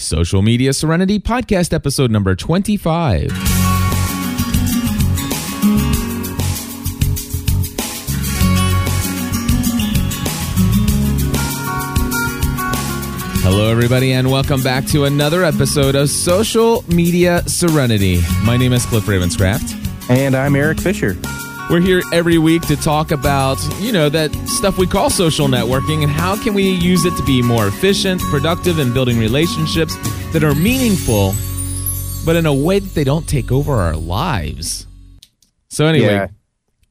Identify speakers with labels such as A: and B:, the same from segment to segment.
A: Social Media Serenity Podcast, episode number 25. Hello, everybody, and welcome back to another episode of Social Media Serenity. My name is Cliff Ravenscraft.
B: And I'm Erik Fisher.
A: We're here every week to talk about, you know, that stuff we call social networking and how can we use it to be more efficient, productive, and building relationships that are meaningful, but in a way that they don't take over our lives. So anyway,
B: Yeah.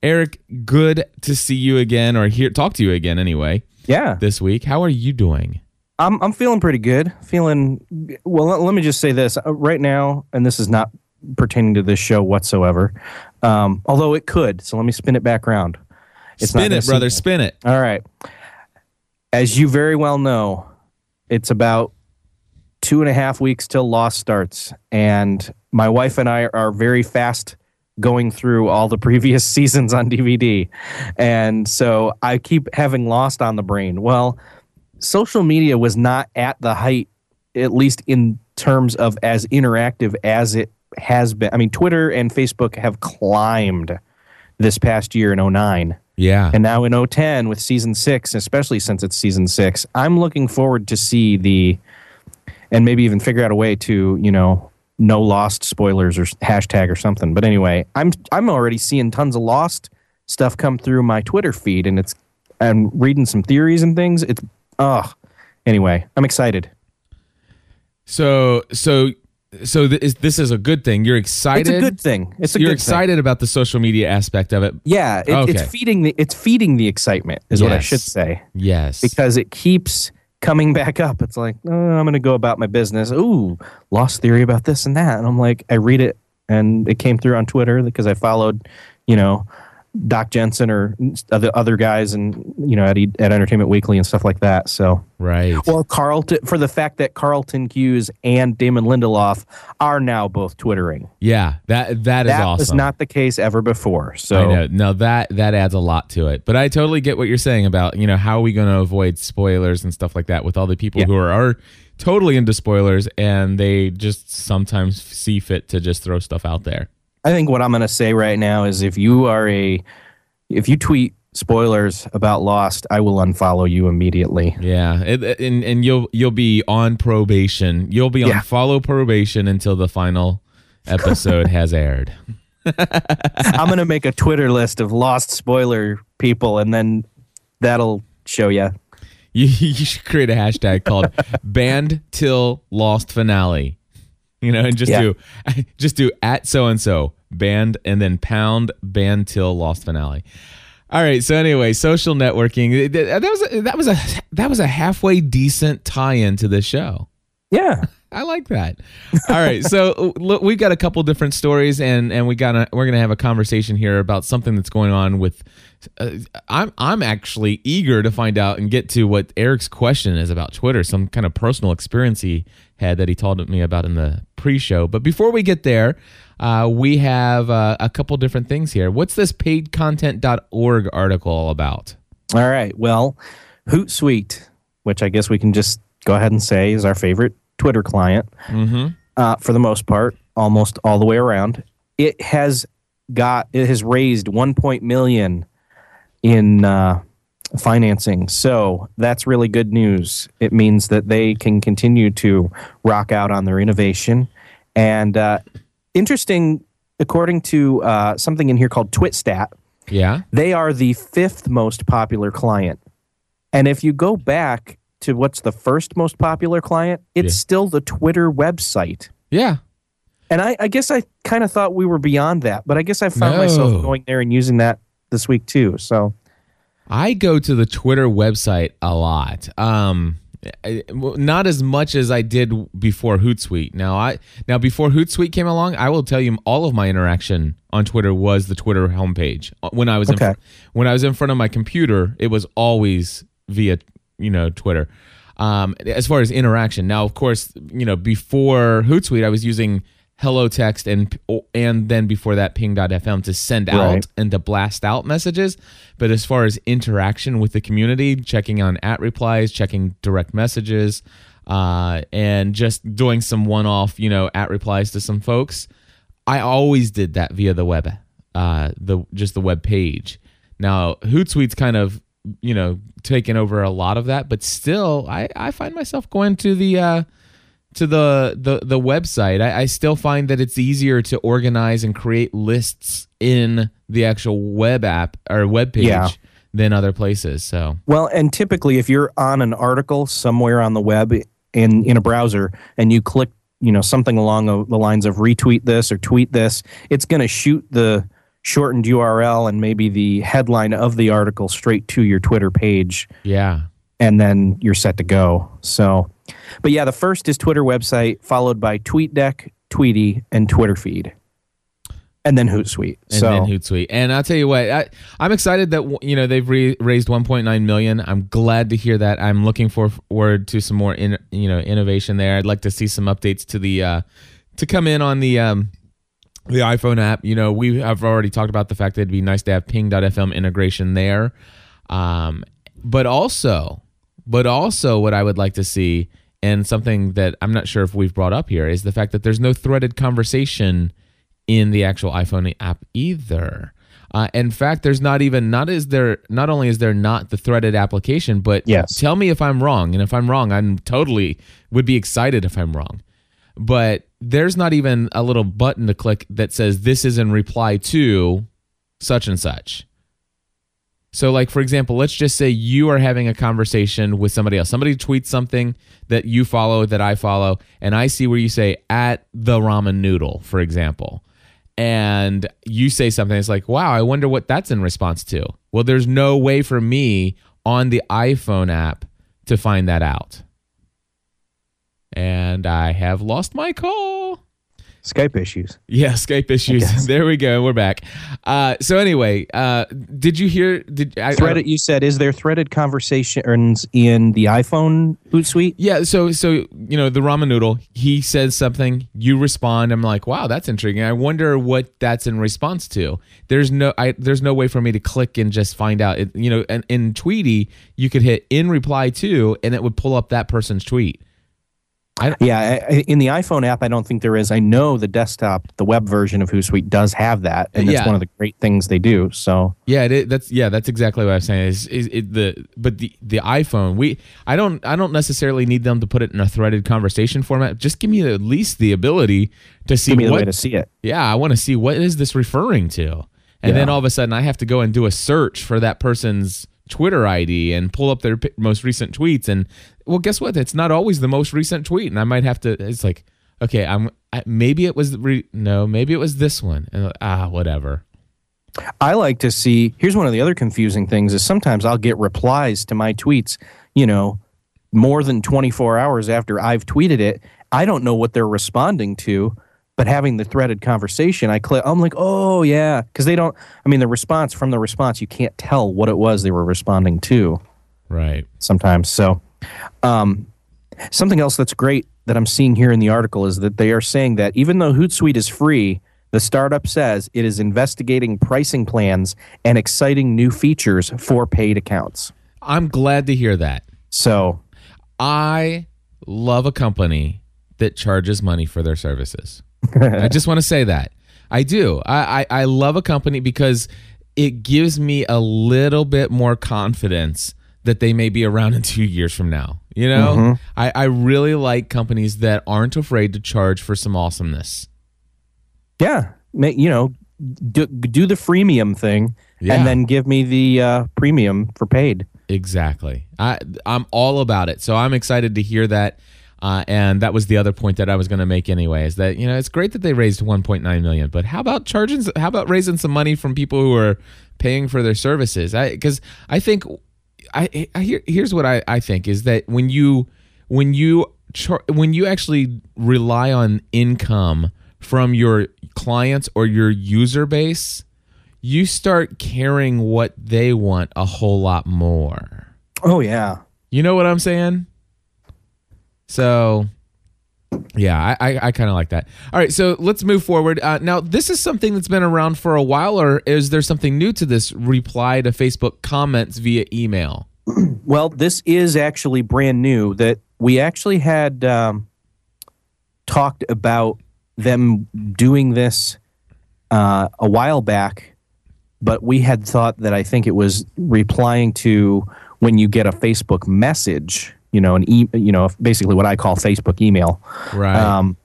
A: Erik, good to see you again or hear talk to you again anyway
B: Yeah.
A: this week. How are you doing?
B: I'm I'm feeling pretty good. Feeling well. Let, let me just say this uh, right now, and this is not pertaining to this show whatsoever. Um, although it could. So let me spin it back around. It's
A: spin it, brother, spin it.
B: All right. As you very well know, it's about two and a half weeks till Lost starts, and my wife and I are very fast going through all the previous seasons on DVD, and so I keep having Lost on the brain. Well, social media was not at the height, at least in terms of as interactive as it has been. I mean, Twitter and Facebook have climbed this past year in 09.
A: Yeah.
B: And now in 010 with season six, especially since it's season six, I'm looking forward to see the, and maybe even figure out a way to, you know, no lost spoilers or hashtag or something. But anyway, I'm I'm already seeing tons of lost stuff come through my Twitter feed, and it's and reading some theories and things. It's oh, anyway, I'm excited.
A: So so so th- is, this is a good thing. You're excited.
B: It's a good thing. It's a
A: You're excited about the social media aspect of it.
B: Yeah, it,
A: Okay.
B: it's feeding the it's feeding the excitement is what I should say.
A: Yes.
B: because it keeps coming back up. It's like, oh, I'm going to go about my business. Ooh, lost theory about this and that. And I'm like, I read it and it came through on Twitter because I followed, you know, Doc Jensen or other other guys and you know at, at Entertainment Weekly and stuff like that. So
A: right.
B: or Carlton for the fact that Carlton Cuse and Damon Lindelof are now both twittering.
A: yeah, that that is
B: that
A: awesome.
B: was not the case ever before. So.
A: No, that that adds a lot to it. But I totally get what you're saying about you know how are we going to avoid spoilers and stuff like that with all the people
B: Yeah.
A: who are, are totally into spoilers and they just sometimes see fit to just throw stuff out there.
B: I think what I'm going to say right now is if you are a if you tweet spoilers about Lost, I will unfollow you immediately.
A: Yeah, it, it- and and you'll you'll be on probation. You'll be on
B: Yeah.
A: follow probation until the final episode has aired.
B: I'm going to make a Twitter list of Lost spoiler people, and then that'll show you.
A: You, you should create a hashtag called banned till lost finale. You know, and just
B: Yeah.
A: do just do at so and so banned and then pound banned till lost finale. All right. So anyway, social networking. That was a, that was a that was a halfway decent tie-in to this show.
B: Yeah.
A: I like that. All right, so look, we've got a couple different stories, and and we got we're gonna have a conversation here about something that's going on with. Uh, I'm I'm actually eager to find out and get to what Erik's question is about Twitter, some kind of personal experience he had that he told me about in the pre-show. But before we get there, uh, we have uh, a couple different things here. What's this paidcontent.org article all about?
B: All right. Well, Hootsuite, which I guess we can just go ahead and say is our favorite Twitter client
A: Mm-hmm.
B: uh, for the most part, almost all the way around. It has got it has raised 1. million in uh, financing. So that's really good news. It means that they can continue to rock out on their innovation. And uh, interesting, according to uh, something in here called TwitStat,
A: Yeah.
B: they are the fifth most popular client. And if you go back to what's the first most popular client, it's
A: Yeah.
B: still the Twitter website.
A: Yeah.
B: And I, I guess I kind of thought we were beyond that, but I guess I found
A: No.
B: myself going there and using that this week too. So
A: I go to the Twitter website a lot. Um, not as much as I did before Hootsuite. Now, I now before Hootsuite came along, I will tell you all of my interaction on Twitter was the Twitter homepage. When I was
B: Okay.
A: in, when I was in front of my computer, it was always via you know Twitter. Um, as far as interaction, now of course you know before Hootsuite, I was using HelloTxt and and then before that Ping.fm to send out
B: Right.
A: and to blast out messages. But as far as interaction with the community, checking on at replies, checking direct messages, uh, and just doing some one-off, you know, at replies to some folks. I always did that via the web, uh, the just the web page. Now Hootsuite's kind of you know taken over a lot of that, but still, I I find myself going to the uh, to the the the website. I, I still find that it's easier to organize and create lists in the actual web app or web page.
B: Yeah.
A: Than other places. So,
B: Well, and typically, if you're on an article somewhere on the web in in a browser and you click, you know, something along the the lines of retweet this or tweet this, it's going to shoot the shortened URL and maybe the headline of the article straight to your Twitter page,
A: yeah.
B: and then you're set to go. So, but yeah, the first is Twitter website, followed by TweetDeck, Tweetie, and Twitter feed, and then Hootsuite.
A: and
B: so
A: then Hootsuite. And I'll tell you what, I, I'm excited that you know they've re- raised 1.9 million. I'm glad to hear that. I'm looking forward to some more in, you know innovation there. I'd like to see some updates to the uh, to come in on the um, the iPhone app. You know, we have already talked about the fact that it'd be nice to have Ping.fm integration there, um, but also, but also, what I would like to see. And something that I'm not sure if we've brought up here is the fact that there's no threaded conversation in the actual iPhone app either. Uh, in fact, there's not even not is there not only is there not the threaded application, but
B: Yes.
A: tell me if I'm wrong, and if I'm wrong, I'm totally would be excited if I'm wrong. But there's not even a little button to click that says this is in reply to such and such. So, like for example, let's just say you are having a conversation with somebody else. Somebody tweets something that you follow, that I follow, and I see where you say at the ramen noodle, for example, and you say something. It's like, wow, I wonder what that's in response to. Well, there's no way for me on the iPhone app to find that out, and I have lost my call.
B: Skype issues.
A: Yeah, Skype issues. There we go. We're back. Uh, so anyway, uh, did you hear? Did I,
B: Threaded, you said, is there threaded conversations in the iPhone Hootsuite?
A: Yeah, so so you know the ramen noodle. He says something, you respond. I'm like, wow, that's intriguing. I wonder what that's in response to. There's no, I, there's no way for me to click and just find out. It, you know, and in Tweetie, you could hit in reply to, and it would pull up that person's tweet.
B: Yeah, I- I- in the iPhone app, I don't think there is. I know the desktop, the web version of Hootsuite does have that, and it's
A: Yeah.
B: one of the great things they do. So
A: Yeah, it, that's yeah, that's exactly what I'm saying. Is, is it the but the the iPhone we I don't I don't necessarily need them to put it in a threaded conversation format. Just give me at least the ability to see
B: give me the way to see it.
A: yeah, I want to see what is this referring to. And then all of a sudden I have to go and do a search for that person's Twitter ID and pull up their pi- most recent tweets and well guess what? It's not always the most recent tweet and I might have to it's like okay, I'm I, maybe it was re, no, maybe it was this one. And, ah, whatever.
B: I like to see. Here's one of the other confusing things: is sometimes I'll get replies to my tweets. You know, more than 24 hours after I've tweeted it. I don't know what they're responding to, but having the threaded conversation, I click. I'm like, oh yeah, because they don't. I mean, the response from the response, you can't tell what it was they were responding to.
A: Right.
B: sometimes. So, um, something else that's great that I'm seeing here in the article is that they are saying that even though Hootsuite is free, the startup says it is investigating pricing plans and exciting new features for paid accounts.
A: I'm glad to hear that.
B: So,
A: I love a company that charges money for their services. I just want to say that. I do. I, I, I love a company because it gives me a little bit more confidence that they may be around in two years from now. You know, I, I really like companies that aren't afraid to charge for some awesomeness.
B: yeah, you know, do, do the freemium thing
A: Yeah.
B: and then give me the uh, premium for paid.
A: Exactly. I I'm all about it. So I'm excited to hear that. Uh, and that was the other point that I was going to make anyway. Is that you know it's great that they raised 1.9 million, but how about charging? How about raising some money from people who are paying for their services? I because I think I, I here, here's what I, I think is that when you when you char- when you actually rely on income from your clients or your user base, you start caring what they want a whole lot more.
B: Oh yeah,
A: You know what I'm saying? So, yeah, I, I, I kind of like that. All right, so let's move forward. Uh, now, this is something that's been around for a while, or is there something new to this reply to Facebook comments via email?
B: Well, this is actually brand new. That we actually had um, talked about them doing this uh, a while back, but we had thought that I think it was replying to when you get a Facebook message, you know, an e- you know, basically what I call Facebook email,
A: Right.
B: um,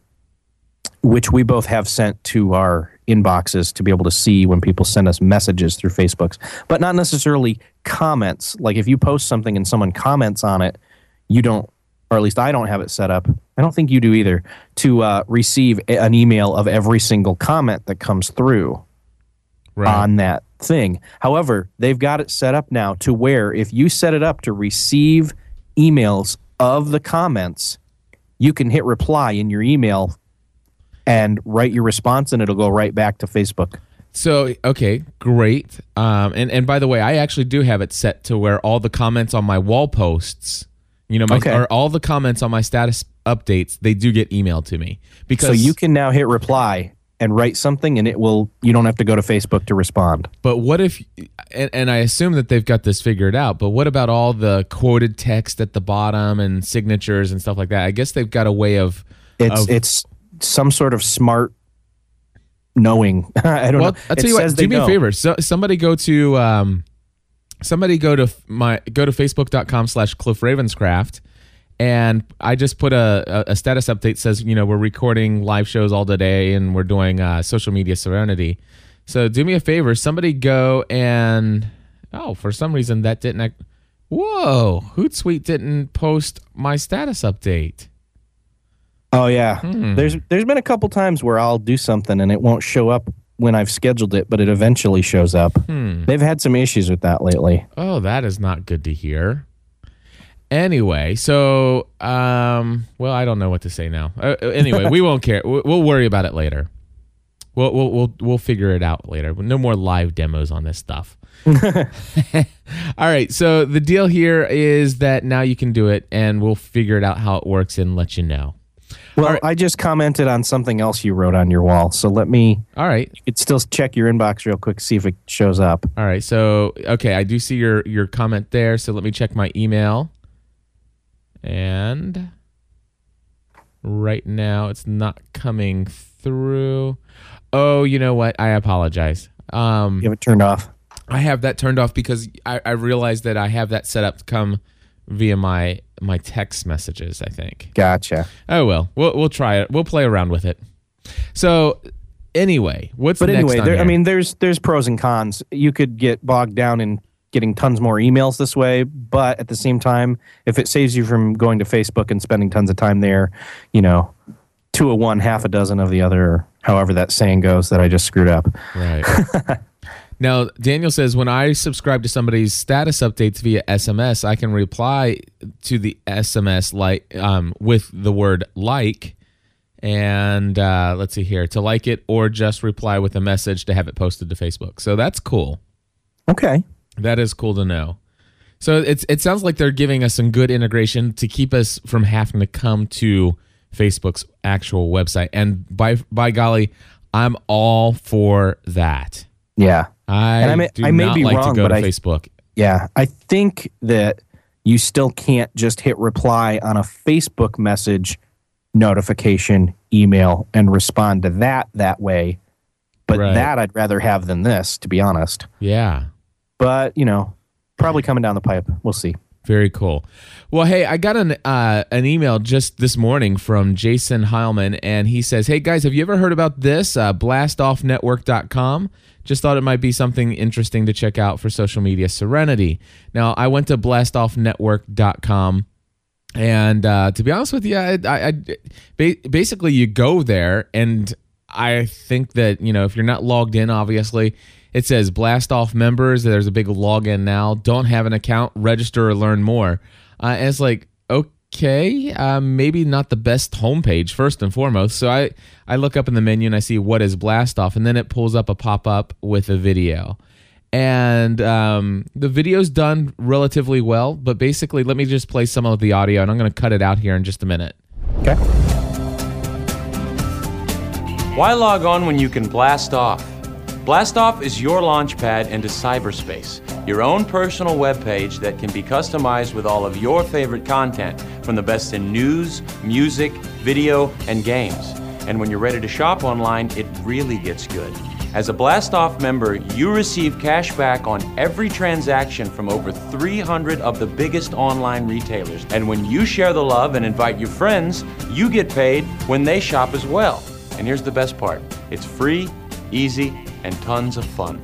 B: which we both have sent to our inboxes to be able to see when people send us messages through Facebooks, but not necessarily comments. Like if you post something and someone comments on it, you don't, or at least I don't have it set up. I don't think you do either to uh, receive a- an email of every single comment that comes through
A: right.
B: on that thing. However, they've got it set up now to where if you set it up to receive emails of the comments, you can hit reply in your email and write your response and it'll go right back to Facebook.
A: So okay, great. Um, and and by the way, I actually do have it set to where all the comments on my wall posts, you know, my,
B: Okay.
A: or all the comments on my status updates, they do get emailed to me because
B: So you can now hit reply and write something and it will you don't have to go to Facebook to respond.
A: But what if, and, and I assume that they've got this figured out, but what about all the quoted text at the bottom and signatures and stuff like that? I guess they've got a way of.
B: It's
A: of-
B: it's some sort of smart knowing. I don't
A: well,
B: know.
A: I'll tell
B: It
A: you what, do me a favor. So, somebody go to, um, somebody go to my, go to facebook.com slash Cliff Ravenscraft. And I just put a, a, status update says, you know, we're recording live shows all today and we're doing uh, social media serenity. So do me a favor, somebody go and oh, for some reason that didn't. Act, whoa, Hootsuite didn't post my status update.
B: Oh yeah.
A: Hmm.
B: There's there's been a couple times where I'll do something and it won't show up when I've scheduled it, but it eventually shows up.
A: Hmm.
B: They've had some issues with that lately.
A: Oh, that is not good to hear. Anyway, so um, well, I don't know what to say now. Uh, uh, anyway, we won't care. We- We'll worry about it later. We'll we'll we'll we'll figure it out later. No more live demos on this stuff. All right. So the deal here is that now you can do it, and we'll figure it out how it works and let you know.
B: Well,
A: right.
B: I just commented on something else you wrote on your wall, so let me.
A: All right.
B: You could still check your inbox real quick, see if it shows up.
A: All right. So okay, I do see your your comment there. So let me check my email. And right now it's not coming through. Oh, you know what? I apologize. Um
B: You have it turned off.
A: I have that turned off because I, I realized that I have that set up to come via my my text messages, I think.
B: Gotcha.
A: Oh well. We'll we'll try it. We'll play around with it. So anyway, what's
B: But
A: next
B: anyway, there, I mean, there's there's pros and cons. You could get bogged down in getting tons more emails this way, but at the same time, if it saves you from going to Facebook and spending tons of time there, you know, two of one, half a dozen of the other, however that saying goes that I just screwed up.
A: Right. now, Daniel says when I subscribe to somebody's status updates via SMS, I can reply to the SMS like um, with the word like, and uh, let's see here to like it or just reply with a message to have it posted to Facebook. So that's cool.
B: Okay.
A: That is cool to know. So it's it sounds like they're giving us some good integration to keep us from having to come to Facebook's actual website. And by by golly, I'm all for that.
B: Yeah.
A: I,
B: And I may-
A: do
B: I may
A: not
B: be
A: like
B: wrong,
A: to go to
B: I-
A: Facebook.
B: Yeah. I think that you still can't just hit reply on a Facebook message notification, email, and respond to that that way. But
A: Right.
B: that I'd rather have than this, to be honest.
A: Yeah.
B: But, you know, probably coming down the pipe. We'll see.
A: Very cool. Well, hey, I got an uh, an email just this morning from Jason Heilman, and he says, "Hey guys, have you ever heard about this? Uh, BlastOffNetwork.com. Just thought it might be something interesting to check out for social media serenity. Now, I went to BlastOffNetwork.com, and uh, to be honest with you, I, I, I basically you go there, and I think that you know if you're not logged in, obviously." It says blast off members. There's a big login now. Don't have an account. Register or learn more. Uh, and it's like, okay, uh, maybe not the best homepage first and foremost. So I, I look up in the menu and I see what is blast off, and then it pulls up a pop up with a video. And um, the video's done relatively well, but basically, let me just play some of the audio, and I'm going to cut it out here in just a minute.
B: Okay.
C: Why log on when you can blast off? Blast off is your launchpad into cyberspace, your own personal webpage that can be customized with all of your favorite content from the best in news, music, video, and games. And when you're ready to shop online, it really gets good. As a Blastoff member, you receive cash back on every transaction from over 300 of the biggest online retailers. And when you share the love and invite your friends, you get paid when they shop as well. And here's the best part it's free, easy, and tons of fun.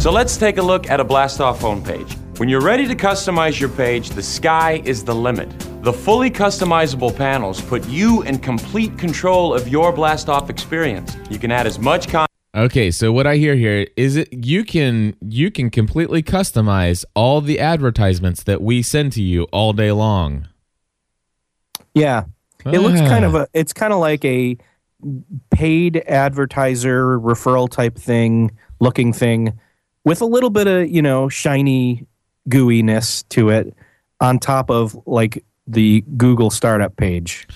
C: So let's take a look at a Blastoff homepage. When you're ready to customize your page, the sky is the limit. The fully customizable panels put you in complete control of your Blastoff experience. You can add as much content
A: Okay, so what I hear here is it you can you can completely customize all the advertisements that we send to you all day long.
B: Yeah. It looks kind
A: Ah.
B: of a it's kind of like a paid advertiser referral type thing looking thing with a little bit of, you know, shiny gooiness to it on top of like the Google startup page.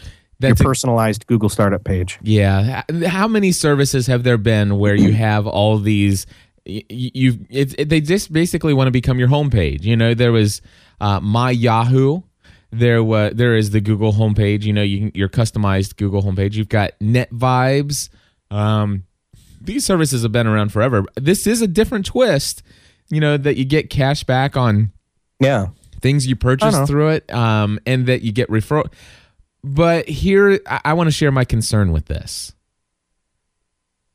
B: Your
A: That's a-
B: personalized Google startup page.
A: Yeah. How many services have there been where you have all these? You they just basically want to become your homepage. You know, there was uh, my Yahoo. There was there is the Google homepage. You know, you can, your customized Google homepage. You've got Netvibes. Um, these services have been around forever. This is a different twist. You know that you get cash back on
B: Yeah.
A: things you purchase through it, um, and that you get referral. But here, I, I want to share my concern with this.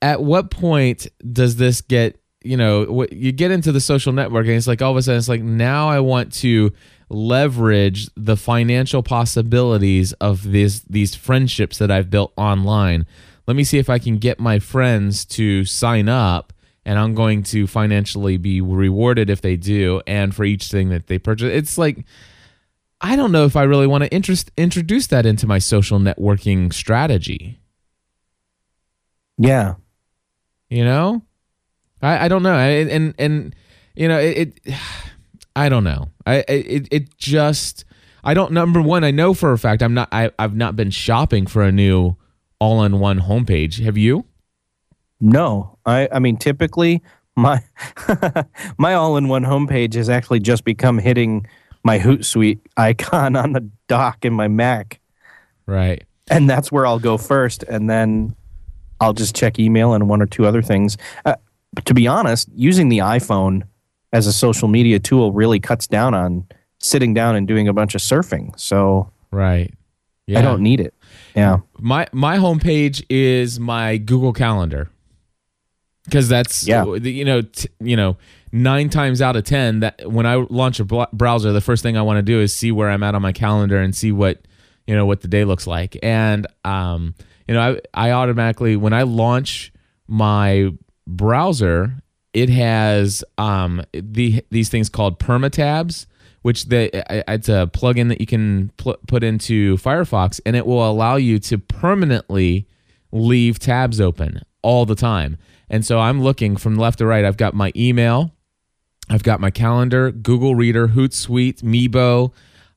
A: At what point does this get? You know, what you get into the social network, and it's like all of a sudden, it's like now I want to leverage the financial possibilities of these these friendships that I've built online. Let me see if I can get my friends to sign up and I'm going to financially be rewarded if they do and for each thing that they purchase. It's like I don't know if I really want to interest introduce that into my social networking strategy.
B: Yeah.
A: You know, I, I don't know, I, and and you know it, it I don't know. I it it just I don't number one. I know for a fact I'm not. I I've not been shopping for a new all-in-one homepage. Have you?
B: No. I I mean typically my my all-in-one homepage has actually just become hitting my Hootsuite icon on the dock in my Mac.
A: Right.
B: and that's where I'll go first, and then I'll just check email and one or two other things. Uh, to be honest, using the iPhone as a social media tool really cuts down on sitting down and doing a bunch of surfing. So
A: Right. Yeah.
B: I don't need it. Yeah,
A: my my homepage is my Google Calendar because that's
B: Yeah.
A: you know t- you know nine times out of ten that when I launch a bl- browser, the first thing I want to do is see where I'm at on my calendar and see what you know what the day looks like. And um, you know I I automatically when I launch my browser, it has um the these things called PermaTabs which the it's a plugin that you can pl- put into Firefox, and it will allow you to permanently leave tabs open all the time. And so I'm looking from left to right. I've got my email, I've got my calendar, Google Reader, Hootsuite, Meebo,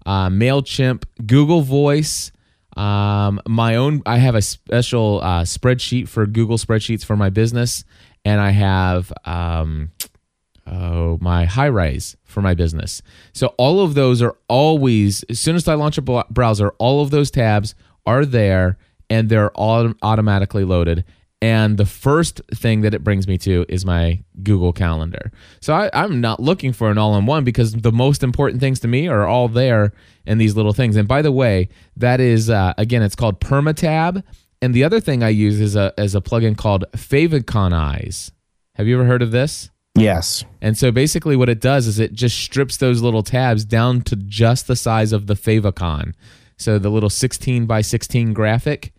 A: uh, Mailchimp, Google Voice. Um, my own. I have a special uh, spreadsheet for Google spreadsheets for my business, and I have um, oh, my Highrise for my business. So all of those are always, as soon as I launch a browser, all of those tabs are there and they're all automatically loaded. And the first thing that it brings me to is my Google Calendar. So I, I'm not looking for an all in one because the most important things to me are all there in these little things. And by the way, that is, uh, again, it's called PermaTab. And the other thing I use is a, is a plugin called Faviconize. Have you ever heard of this?
B: yes,
A: And so basically, what it does is it just strips those little tabs down to just the size of the favicon. So the little 16 by 16 graphic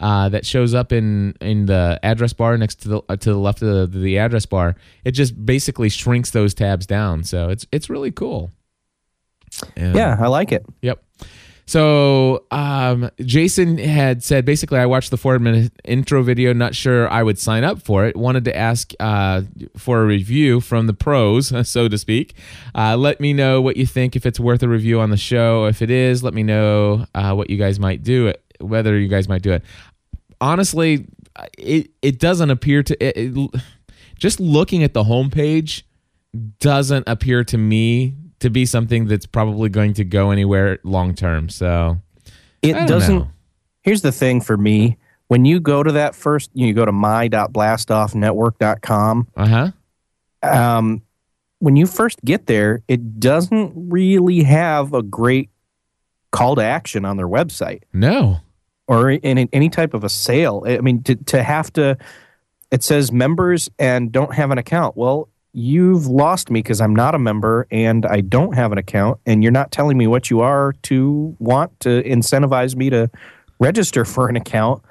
A: uh, that shows up in in the address bar next to the uh, to the left of the, the address bar, it just basically shrinks those tabs down. So it's it's really cool. And-
B: yeah, I like it.
A: Yep. So um, Jason had said basically, I watched the four minute intro video. Not sure I would sign up for it. Wanted to ask uh, for a review from the pros, so to speak. Uh, let me know what you think. If it's worth a review on the show. If it is, let me know uh, what you guys might do it. Whether you guys might do it. Honestly, it it doesn't appear to. It, it, just looking at the homepage doesn't appear to me to be something that's probably going to go anywhere long term. So
B: It doesn't.
A: know.
B: Here's the thing for me: when you go to that first, you go to my.blastoffnetwork.com.
A: Uh huh.
B: Um, when you first get there, it doesn't really have a great call to action on their website
A: No.
B: or in, in any type of a sale. I mean, to, to have to, it says members and don't have an account. Well, you've lost me because I'm not a member and I don't have an account, and you're not telling me what you are to want to incentivize me to register for an account.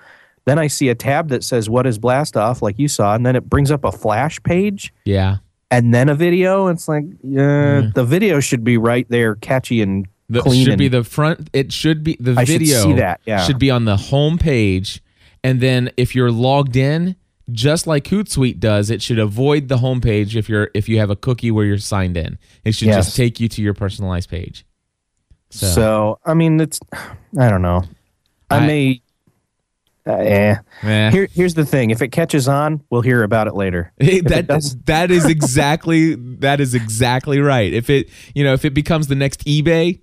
B: Then I see a tab that says "What is Blast Off?" like you saw, and then it brings up a flash page
A: Yeah.
B: and then a video. It's like, yeah, mm-hmm. the video should be right there, catchy and
A: The,
B: clean.
A: should be the front. It should be the
B: I should
A: video.
B: see that, yeah.
A: should be on the home page, and then if you're logged in, just like Hootsuite does, it should avoid the homepage if you're if you have a cookie where you're signed in. It should
B: Yes.
A: just take you to your personalized page. So,
B: So I mean, it's I don't know. I,
A: I-
B: may. Uh, eh.
A: eh.
B: Here, here's the thing. If it catches on, we'll hear about it later.
A: Hey,
B: If it
A: that that is exactly that is exactly right. If it you know if it becomes the next eBay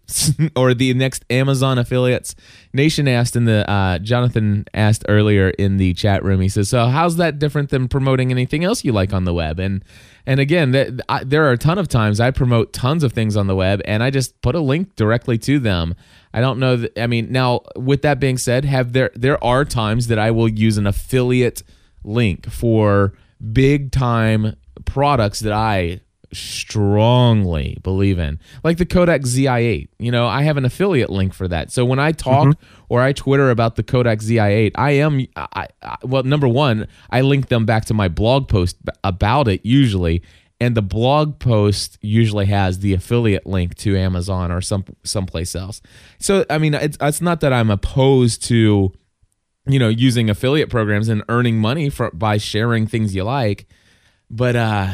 A: or the next Amazon affiliates, Nation asked in the uh, Jonathan asked earlier in the chat room. He says, "So how's that different than promoting anything else you like on the web?" And and again, I, there are a ton of times I promote tons of things on the web, and I just put a link directly to them. I don't know. I mean, now with that being said, have there there are times that I will use an affiliate link for big time products that I strongly believe in, like the Kodak ZI8. You know, I have an affiliate link for that. So when I talk mm-hmm. or I Twitter about the Kodak ZI8, I am, I, I, well, number one, I link them back to my blog post about it usually. And the blog post usually has the affiliate link to Amazon or some someplace else. So I mean, it's, it's not that I'm opposed to you know using affiliate programs and earning money for by sharing things you like but uh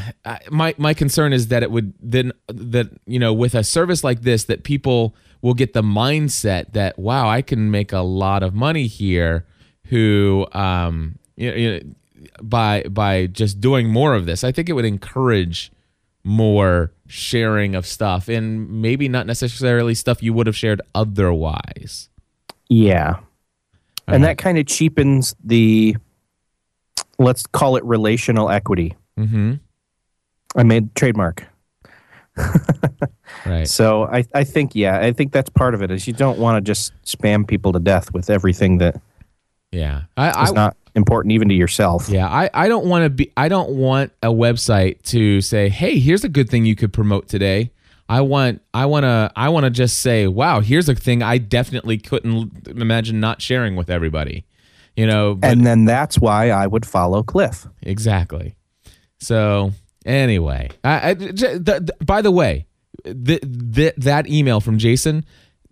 A: my my concern is that it would then that you know with a service like this that people will get the mindset that wow I can make a lot of money here who um you know, you know by by just doing more of this I think it would encourage more sharing of stuff and maybe not necessarily stuff you would have shared otherwise
B: Yeah, and that kind of cheapens the. Let's call it relational equity.
A: Mhm
B: I made trademark.
A: right
B: So I, I think yeah, I think that's part of it. Is you don't want to just spam people to death with everything that
A: yeah I,
B: is
A: I
B: not important even to yourself.
A: Yeah, I, I don't want to be I don't want a website to say, "Hey, here's a good thing you could promote today." I want I want to I want to just say, "Wow, here's a thing I definitely couldn't imagine not sharing with everybody." You know, but
B: And then that's why I would follow Cliff.
A: exactly. So, anyway, the, the- by the way, th- th- that email from Jason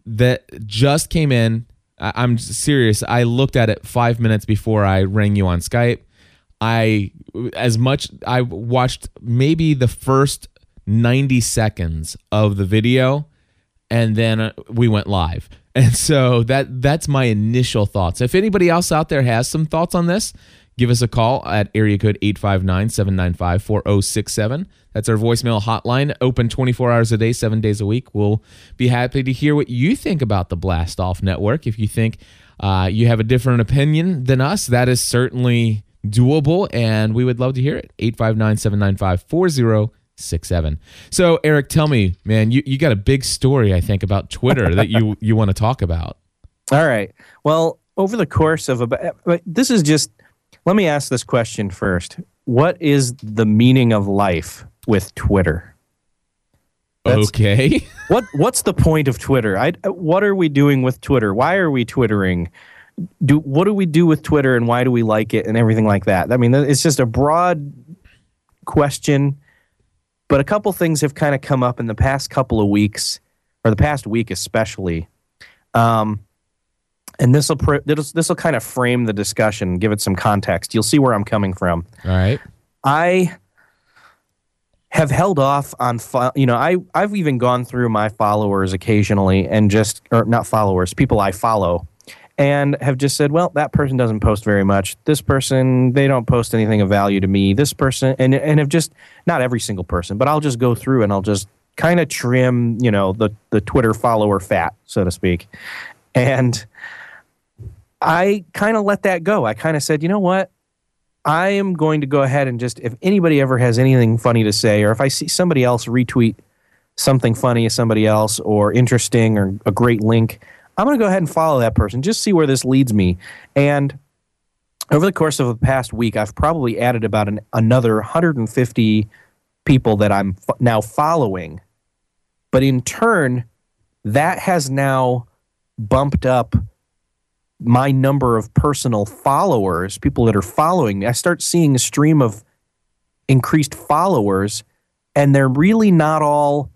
A: that just came in, I, I'm serious. I looked at it 5 minutes before I rang you on Skype. I as much I watched maybe the first 90 seconds of the video and then uh, we went live. And so that that's my initial thoughts. If anybody else out there has some thoughts on this, give us a call at area code 859-795-4067. That's our voicemail hotline, open 24 hours a day, 7 days a week. We'll be happy to hear what you think about the Blast Off network. If you think uh, you have a different opinion than us, that is certainly doable and we would love to hear it. 859-795-4067. So, Erik, tell me, man, you, you got a big story I think about Twitter that you you want to talk about.
B: All right. Well, over the course of about this is just let me ask this question first. What is the meaning of life with Twitter? That's-
A: okay.
B: What what's the point of Twitter? I what are we doing with Twitter? Why are we twittering? Do what do we do with Twitter and why do we like it and everything like that? I mean, it's just a broad question, but a couple things have kind of come up in the past couple of weeks, or the past week especially. Um, and this will this will kind of frame the discussion, give it some context. You'll see where I'm coming from.
A: All right.
B: I have held off on you know I I've even gone through my followers occasionally and just or not followers people I follow and have just said well that person doesn't post very much this person they don't post anything of value to me this person and and have just not every single person but I'll just go through and I'll just kind of trim, you know, the the Twitter follower fat, so to speak. And I kind of let that go. I kind of said, you know what? I am going to go ahead and just, if anybody ever has anything funny to say, or if I see somebody else retweet something funny as somebody else, or interesting, or a great link, I'm going to go ahead and follow that person, just see where this leads me. And over the course of the past week, I've probably added about an, another 150 people that I'm f- now following. But in turn, that has now bumped up my number of personal followers, people that are following me. I start seeing a stream of increased followers, and they're really not all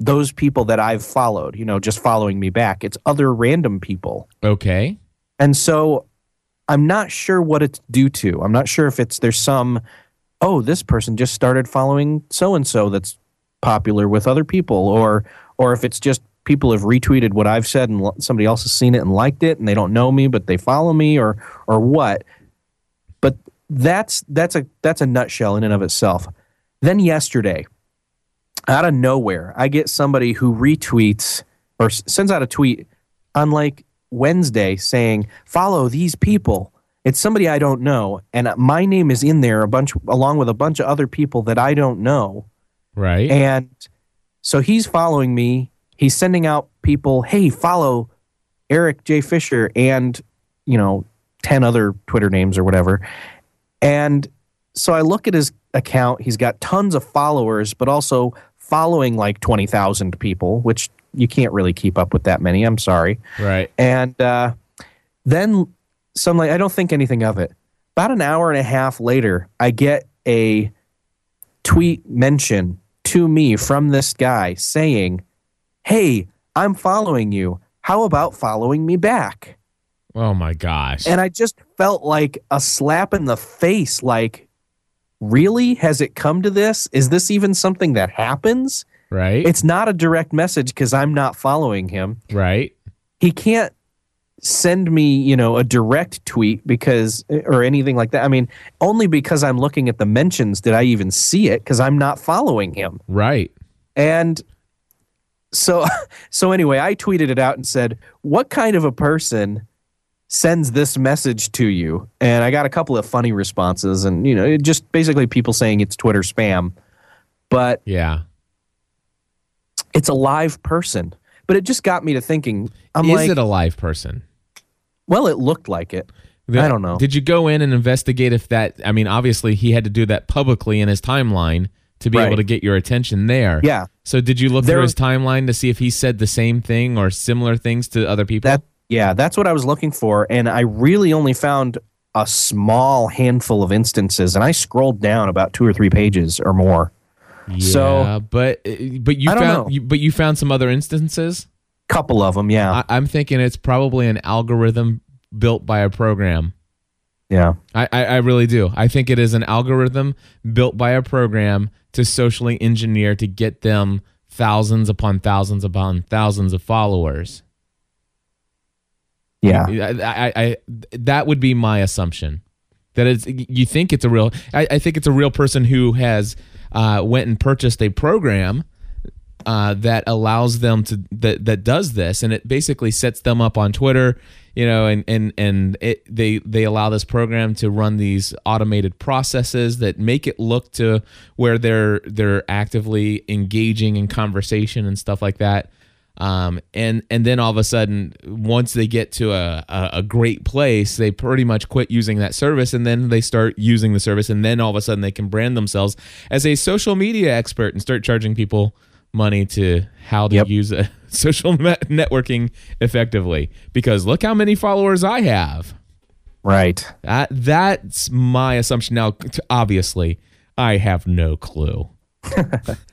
B: those people that I've followed, you know, just following me back. It's other random people.
A: Okay.
B: And so I'm not sure what it's due to. I'm not sure if it's there's some, oh, this person just started following so and so that's popular with other people, or or if it's just people have retweeted what I've said and somebody else has seen it and liked it and they don't know me but they follow me or or what. But that's that's a that's a nutshell in and of itself. Then yesterday, out of nowhere, I get somebody who retweets or sends out a tweet on like Wednesday saying, "Follow these people." It's somebody I don't know, and my name is in there a bunch along with a bunch of other people that I don't know.
A: Right.
B: And so he's following me he's sending out people, hey, follow Erik J. Fisher and, you know, 10 other Twitter names or whatever. And so I look at his account. He's got tons of followers, but also following like 20,000 people, which you can't really keep up with that many. I'm sorry.
A: Right.
B: And uh, then some like, I don't think anything of it. About an hour and a half later, I get a tweet mention to me from this guy saying, hey, I'm following you. How about following me back?
A: Oh my gosh.
B: And I just felt like a slap in the face like, really? Has it come to this? Is this even something that happens?
A: Right.
B: It's not a direct message because I'm not following him.
A: Right.
B: He can't send me, you know, a direct tweet because or anything like that. I mean, only because I'm looking at the mentions did I even see it because I'm not following him.
A: Right.
B: And so so anyway, I tweeted it out and said, "What kind of a person sends this message to you?" And I got a couple of funny responses, and you know, just basically people saying it's Twitter spam. But
A: yeah,
B: it's a live person. But it just got me to thinking. I'm
A: is
B: like,
A: it a live person?
B: Well, it looked like it.
A: The-
B: I don't know.
A: Did you go in and investigate if that? I mean, obviously he had to do that publicly in his timeline to be
B: Right.
A: able to get your attention there.
B: Yeah.
A: So did you look
B: There-
A: through his timeline to see if he said the same thing or similar things to other people?
B: That yeah, that's what I was looking for, and I really only found a small handful of instances, and I scrolled down about two or three pages or more.
A: yeah,
B: so-
A: but uh, but you found you, but you found some other instances.
B: Couple of them, yeah,
A: I, I'm thinking it's probably an algorithm built by a program.
B: yeah.
A: I, I, I really do. I think it is an algorithm built by a program to socially engineer to get them thousands upon thousands upon thousands of followers.
B: Yeah.
A: I, I, I that would be my assumption. That it's you think it's a real. I, I think it's a real person who has uh, went and purchased a program uh, that allows them to that that does this, and it basically sets them up on Twitter, you know, and and and it, they they allow this program to run these automated processes that make it look to where they're they're actively engaging in conversation and stuff like that. Um, and and then all of a sudden, once they get to a, a, a great place, they pretty much quit using that service, and then they start using the service, and then all of a sudden they can brand themselves as a social media expert and start charging people money to how to
B: Yep.
A: use a social networking effectively. Because look how many followers I have.
B: Right.
A: That that's my assumption. Now, obviously, I have no clue.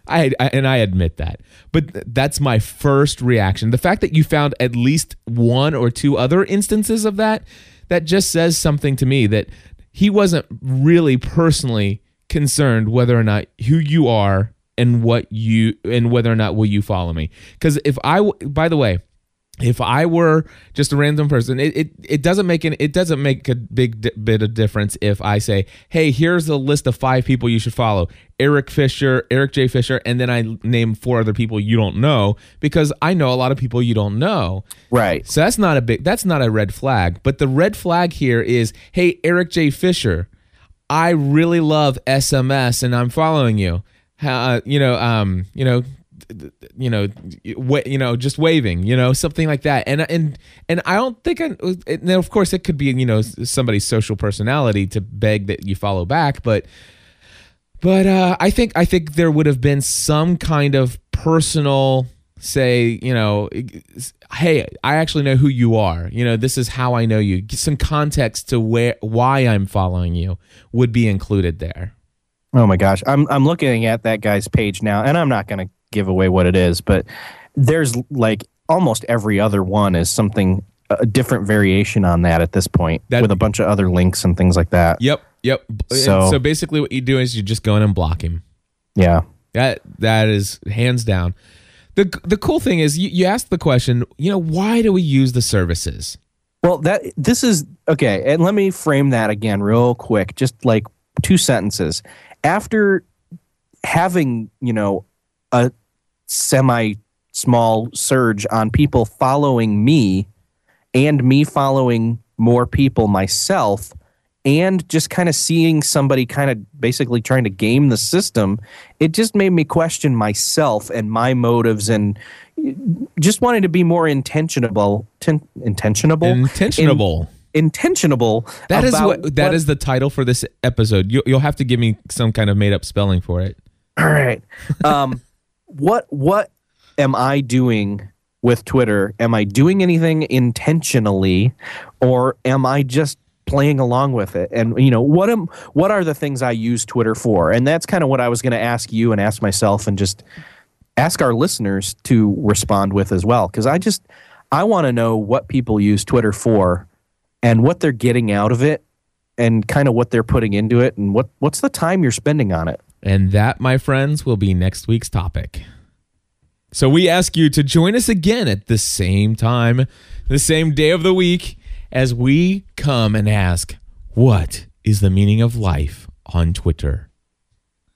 A: I, I and I admit that, but that's my first reaction. The fact that you found at least one or two other instances of that, that just says something to me that he wasn't really personally concerned whether or not who you are and what you and whether or not will you follow me. Because if i by the way, if I were just a random person, it, it, it doesn't make an it doesn't make a big di- bit of difference if I say, "Hey, here's a list of five people you should follow: Erik Fisher, Erik J. Fisher," and then I name four other people you don't know because I know a lot of people you don't know.
B: Right.
A: So that's not a big that's not a red flag. But the red flag here is, "Hey, Erik J. Fisher, I really love SMS and I'm following you." Uh, you know, um, you know, you know, you know, just waving, you know, something like that. And and and I don't think I. And of course, it could be you know somebody's social personality to beg that you follow back, but but uh, I think I think there would have been some kind of personal say, you know, hey, I actually know who you are. You know, this is how I know you. Some context to where why I'm following you would be included there.
B: Oh my gosh, I'm I'm looking at that guy's page now, and I'm not going to give away what it is, but there's like almost every other one is something a different variation on that at this point,
A: That-
B: with a bunch of other links and things like that.
A: Yep, yep.
B: So-
A: so basically, what you do is you just go in and block him.
B: Yeah.
A: That that is hands down. the The cool thing is, you, you asked the question. You know, why do we use the services?
B: Well, that this is okay, and let me frame that again real quick, just like two sentences. After having, you know, a semi small surge on people following me and me following more people myself and just kind of seeing somebody kind of basically trying to game the system, it just made me question myself and my motives and just wanting to be more intentionable, ten, intentionable,
A: Intentionable.
B: in, intentionable.
A: That is what that is the title for this episode. You, you'll have to give me some kind of made up spelling for it.
B: All right. Um, what what am I doing with Twitter? Am I doing anything intentionally, or am I just playing along with it? And you know, what am what are the things I use Twitter for? And that's kind of what I was going to ask you and ask myself, and just ask our listeners to respond with as well, because I just I want to know what people use Twitter for, and what they're getting out of it, and kind of what they're putting into it, and what what's the time you're spending on it.
A: And that, my friends, will be next week's topic. So we ask you to join us again at the same time, the same day of the week, as we come and ask, what is the meaning of life on Twitter?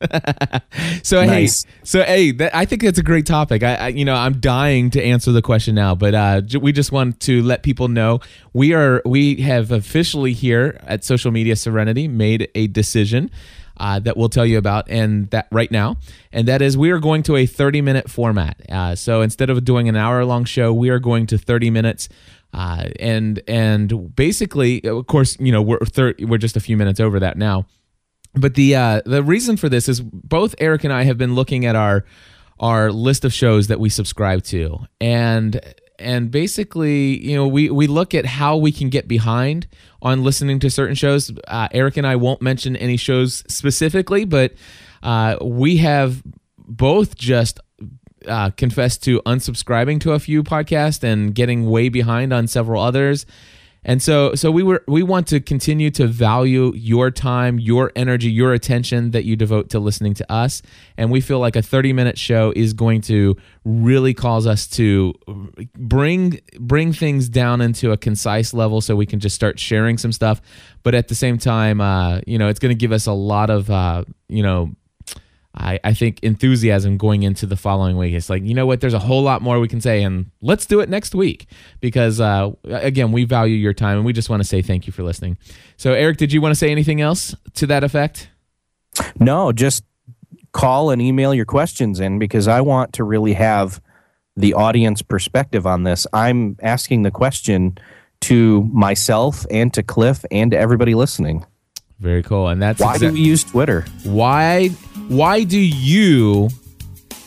A: so
B: Nice.
A: hey, so hey, that, I think that's a great topic. I, I, you know, I'm dying to answer the question now, but uh, j- we just want to let people know we are we have officially here at Social Media Serenity made a decision uh, that we'll tell you about and that right now and that is we are going to a 30 minute format uh, so instead of doing an hour long show we are going to 30 minutes uh, and and basically of course you know we're thir- we're just a few minutes over that now but the uh, the reason for this is both Erik and I have been looking at our our list of shows that we subscribe to, and and basically, you know, we we look at how we can get behind on listening to certain shows. Uh, Erik and I won't mention any shows specifically, but uh, we have both just uh, confessed to unsubscribing to a few podcasts and getting way behind on several others. And so, so we were we want to continue to value your time, your energy, your attention that you devote to listening to us. And we feel like a 30 minute show is going to really cause us to bring bring things down into a concise level, so we can just start sharing some stuff. But at the same time, uh, you know, it's going to give us a lot of uh, you know I, I think enthusiasm going into the following week. It's like, you know what, there's a whole lot more we can say, and let's do it next week because, uh, again, we value your time and we just want to say thank you for listening. So, Erik, did you want to say anything else to that effect?
B: No, just call and email your questions in because I want to really have the audience perspective on this. I'm asking the question to myself and to Cliff and to everybody listening.
A: Very cool. And that's
B: Why do we use Twitter?
A: why why do you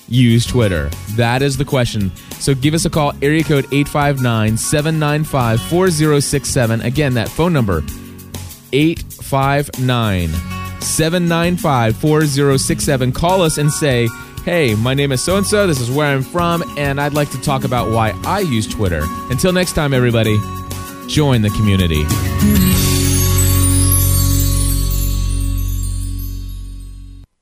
A: use Twitter? That is the question. So give us a call, area code 859-795-4067. Again, that phone number 859-795-4067. Call us and say, "Hey, my name is so and so. This is where I'm from, and I'd like to talk about why I use Twitter." Until next time everybody, join the community.